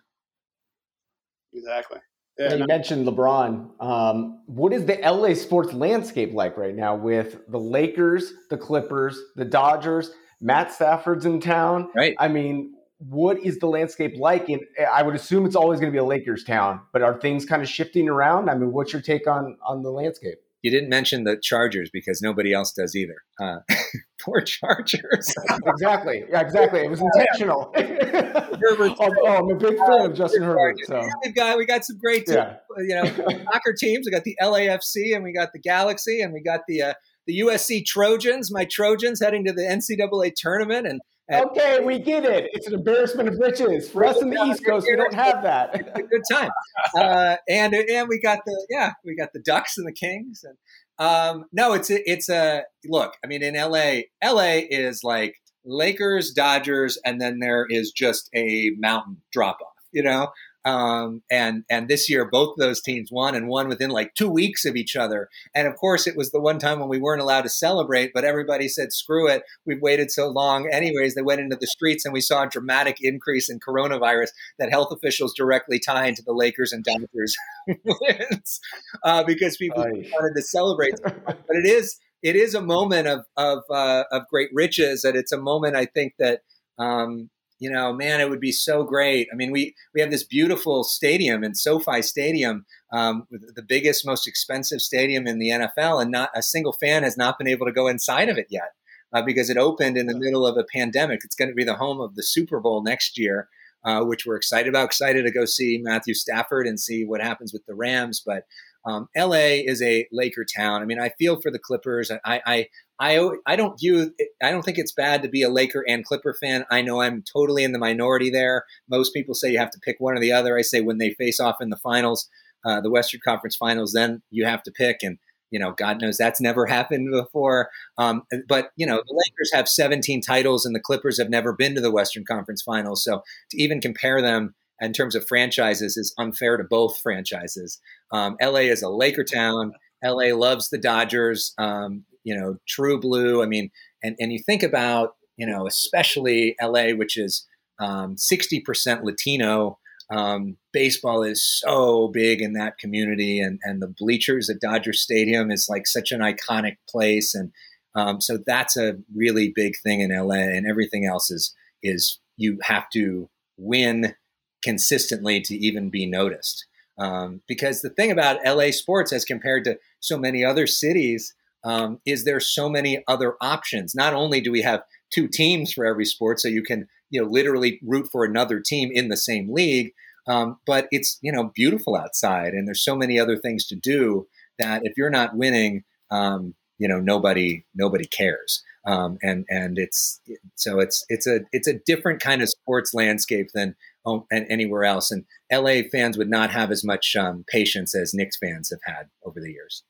S5: Exactly.
S1: Yeah, you mentioned LeBron. Um, what is the LA sports landscape like right now with the Lakers, the Clippers, the Dodgers? Matt Stafford's in town.
S2: Right.
S1: I mean, what is the landscape like? And I would assume it's always going to be a Lakers town, but are things kind of shifting around? I mean, what's your take on on the landscape?
S2: You didn't mention the Chargers because nobody else does either. Uh, poor Chargers.
S1: exactly. Yeah, exactly. It was intentional. oh, oh, I'm a big fan of Justin Herbert. So.
S2: Yeah, we've got we got some great, yeah. you know, soccer teams. We got the LAFC and we got the Galaxy and we got the uh, the USC Trojans. My Trojans heading to the NCAA tournament and
S1: okay, we get it. It's an embarrassment of riches for us in the East Coast. We don't have that.
S2: It's a good time, uh, and and we got the yeah, we got the Ducks and the Kings, and um, no, it's a, it's a look. I mean, in LA, LA is like Lakers, Dodgers, and then there is just a mountain drop off. You know, um, and and this year, both of those teams won and won within like two weeks of each other. And of course, it was the one time when we weren't allowed to celebrate, but everybody said, "Screw it, we've waited so long." Anyways, they went into the streets, and we saw a dramatic increase in coronavirus that health officials directly tie into the Lakers and Dodgers wins uh, because people Aye. wanted to celebrate. but it is it is a moment of of uh, of great riches, and it's a moment I think that. Um, you know, man, it would be so great. I mean, we we have this beautiful stadium in SoFi Stadium, um, the biggest, most expensive stadium in the NFL, and not a single fan has not been able to go inside of it yet uh, because it opened in the middle of a pandemic. It's going to be the home of the Super Bowl next year, uh, which we're excited about. Excited to go see Matthew Stafford and see what happens with the Rams, but. Um, LA is a Laker town. I mean, I feel for the Clippers. I, I, I, I don't view, I don't think it's bad to be a Laker and Clipper fan. I know I'm totally in the minority there. Most people say you have to pick one or the other. I say when they face off in the finals, uh, the Western Conference Finals, then you have to pick. And you know, God knows that's never happened before. Um, but you know, the Lakers have 17 titles, and the Clippers have never been to the Western Conference Finals. So to even compare them in terms of franchises is unfair to both franchises. Um, LA is a Laker town. LA loves the Dodgers. Um, you know, true blue. I mean, and, and you think about, you know, especially LA, which is um, 60% Latino. Um, baseball is so big in that community, and, and the bleachers at Dodger Stadium is like such an iconic place. And Um, so that's a really big thing in LA, and everything else is is you have to win consistently to even be noticed. Um, because the thing about LA sports, as compared to so many other cities, um, is there's so many other options. Not only do we have two teams for every sport, so you can you know literally root for another team in the same league, um, but it's you know beautiful outside, and there's so many other things to do that if you're not winning, um, you know nobody nobody cares. Um, and and it's so it's it's a it's a different kind of sports landscape than um, anywhere else. And LA fans would not have as much um, patience as Knicks fans have had over the years.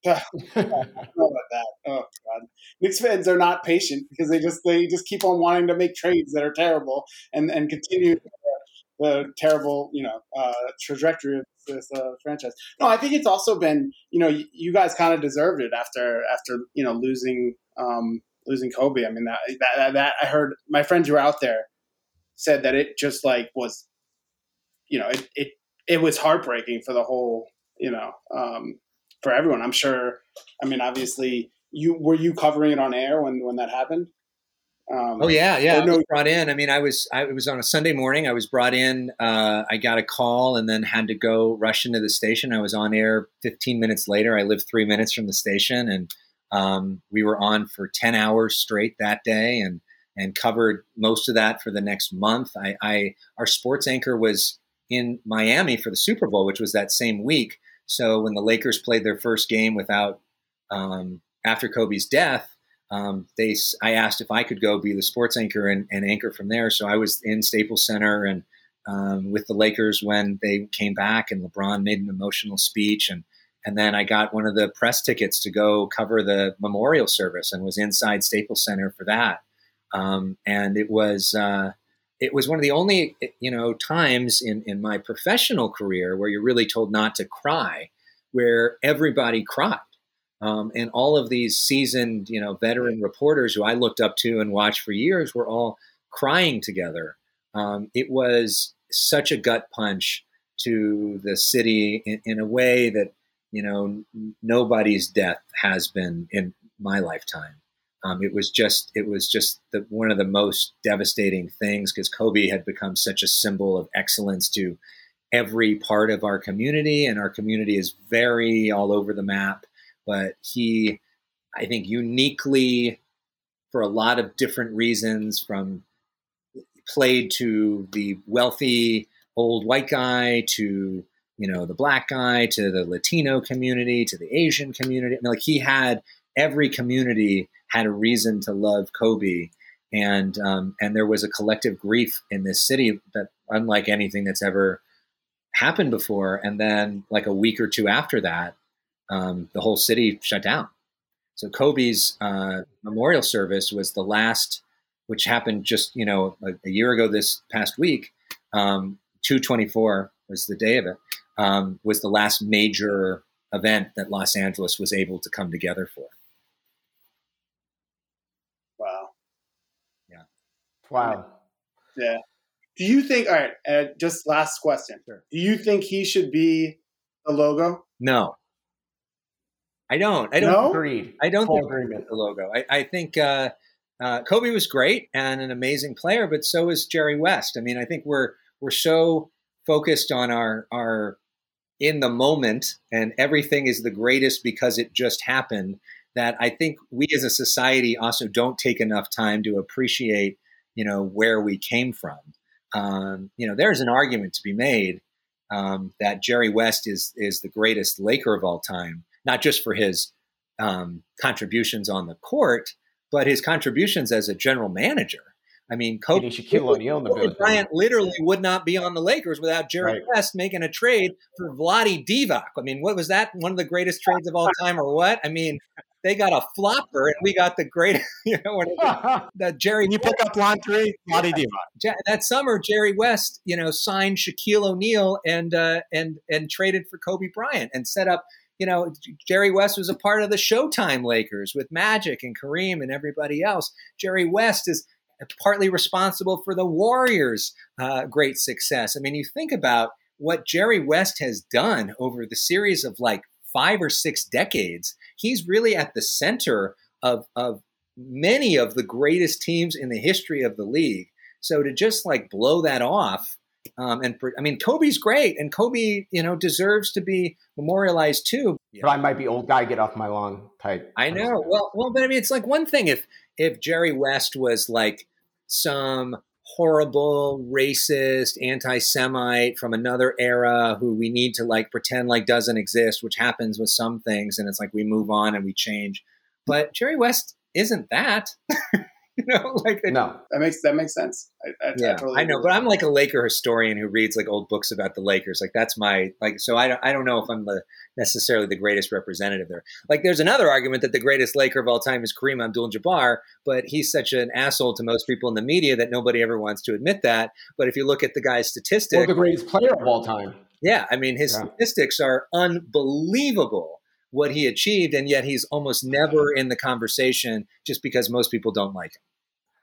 S5: Yeah, I know about that. Oh God, Knicks fans are not patient because they just they just keep on wanting to make trades that are terrible and and continue the terrible you know uh, trajectory of this uh, franchise. No, I think it's also been you know you, you guys kind of deserved it after after you know losing um, losing Kobe. I mean that, that that I heard my friends who were out there said that it just like was you know it it it was heartbreaking for the whole you know um, for everyone. I'm sure. I mean, obviously, you were you covering it on air when when that happened.
S2: Um, oh yeah, yeah. I was brought in. I mean, I was I it was on a Sunday morning. I was brought in. Uh, I got a call and then had to go rush into the station. I was on air 15 minutes later. I lived three minutes from the station, and um, we were on for 10 hours straight that day, and and covered most of that for the next month. I, I our sports anchor was in Miami for the Super Bowl, which was that same week. So when the Lakers played their first game without um, after Kobe's death, um, they I asked if I could go be the sports anchor and, and anchor from there. So I was in Staples Center and um, with the Lakers when they came back, and LeBron made an emotional speech, and and then I got one of the press tickets to go cover the memorial service and was inside Staples Center for that. Um, and it was uh, it was one of the only you know times in in my professional career where you're really told not to cry, where everybody cried. Um, and all of these seasoned, you know, veteran reporters who I looked up to and watched for years were all crying together. Um, it was such a gut punch to the city in, in, a way that you know nobody's death has been in my lifetime. Um, it was just it was just the, one of the most devastating things because Kobe had become such a symbol of excellence to every part of our community, and our community is very all over the map. But he, I think, uniquely for a lot of different reasons, from played to the wealthy old white guy to you know the black guy to the Latino community to the Asian community. I mean, like he had every community had a reason to love Kobe, and um, and there was a collective grief in this city that unlike anything that's ever happened before. And then like a week or two after that, um, the whole city shut down. So Kobe's uh, memorial service was the last, which happened just you know a, a year ago this past week. Um, 224 was the day of it. Um, was the last major event that Los Angeles was able to come together for.
S1: Wow.
S5: Yeah. Wow. Yeah. Do you think? All right. Uh, just last question. Sure. Do you think he should be a logo?
S2: No. I don't. I don't.
S5: No?
S1: Agreed.
S2: I don't Full think agreement. the logo. I, I think uh, uh, Kobe was great and an amazing player, but so is Jerry West. I mean, I think we're we're so focused on our our in the moment and everything is the greatest because it just happened that I think we as a society also don't take enough time to appreciate you know where we came from. Um, you know, there's an argument to be made um, that Jerry West is is the greatest Laker of all time, not just for his um, contributions on the court, but his contributions as a general manager. I mean, Kobe,
S1: Shaquille O'Neal
S2: Kobe Bryant literally would not be on the Lakers without Jerry right. West making a trade for Vlade Divac. I mean, what was that? One of the greatest trades of all time, or what? I mean, they got a flopper, and we got the great, you know, that Jerry.
S3: You pick up laundry, Vlade Divac.
S2: That summer, Jerry West, you know, signed Shaquille O'Neal and uh, and and traded for Kobe Bryant and set up. You know, Jerry West was a part of the Showtime Lakers with Magic and Kareem and everybody else. Jerry West is partly responsible for the Warriors' uh, great success. I mean, you think about what Jerry West has done over the series of like five or six decades, he's really at the center of, of many of the greatest teams in the history of the league. So to just like blow that off, um, and I mean, Kobe's great, and Kobe, you know, deserves to be memorialized too.
S1: But I might be old guy, get off my lawn type.
S2: I know. Well, well, but I mean, it's like one thing if if Jerry West was like some horrible, racist, anti-Semite from another era who we need to like pretend like doesn't exist, which happens with some things, and it's like we move on and we change. But Jerry West isn't that. you know, like
S1: no,
S5: that makes that makes sense. I, I,
S2: yeah, I, totally I know, but I'm like a Laker historian who reads like old books about the Lakers. Like that's my like. So I don't, I don't know if I'm the necessarily the greatest representative there. Like there's another argument that the greatest Laker of all time is Kareem Abdul-Jabbar, but he's such an asshole to most people in the media that nobody ever wants to admit that. But if you look at the guy's statistics,
S1: well, the greatest player of all time.
S2: Yeah, I mean his yeah. statistics are unbelievable what he achieved, and yet he's almost never in the conversation just because most people don't like him.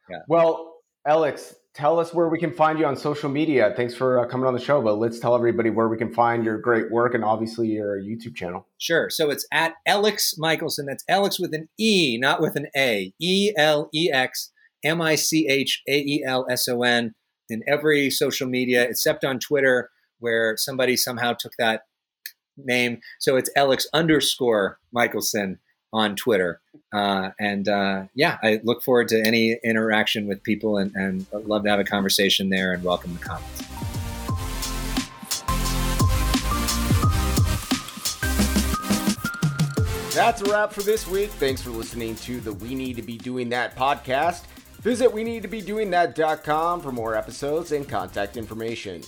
S1: Yeah. Well, Alex, tell us where we can find you on social media. Thanks for uh, coming on the show, but let's tell everybody where we can find your great work and obviously your YouTube channel.
S2: Sure. So it's at Alex Michaelson. That's Alex with an E, not with an A. E L E X M I C H A E L S O N in every social media except on Twitter, where somebody somehow took that name. So it's Alex underscore Michaelson on Twitter. Uh, and uh, yeah, I look forward to any interaction with people and, and love to have a conversation there and welcome the comments.
S1: That's a wrap for this week. Thanks for listening to the We Need to Be Doing That podcast. Visit we need to be doing that.com for more episodes and contact information.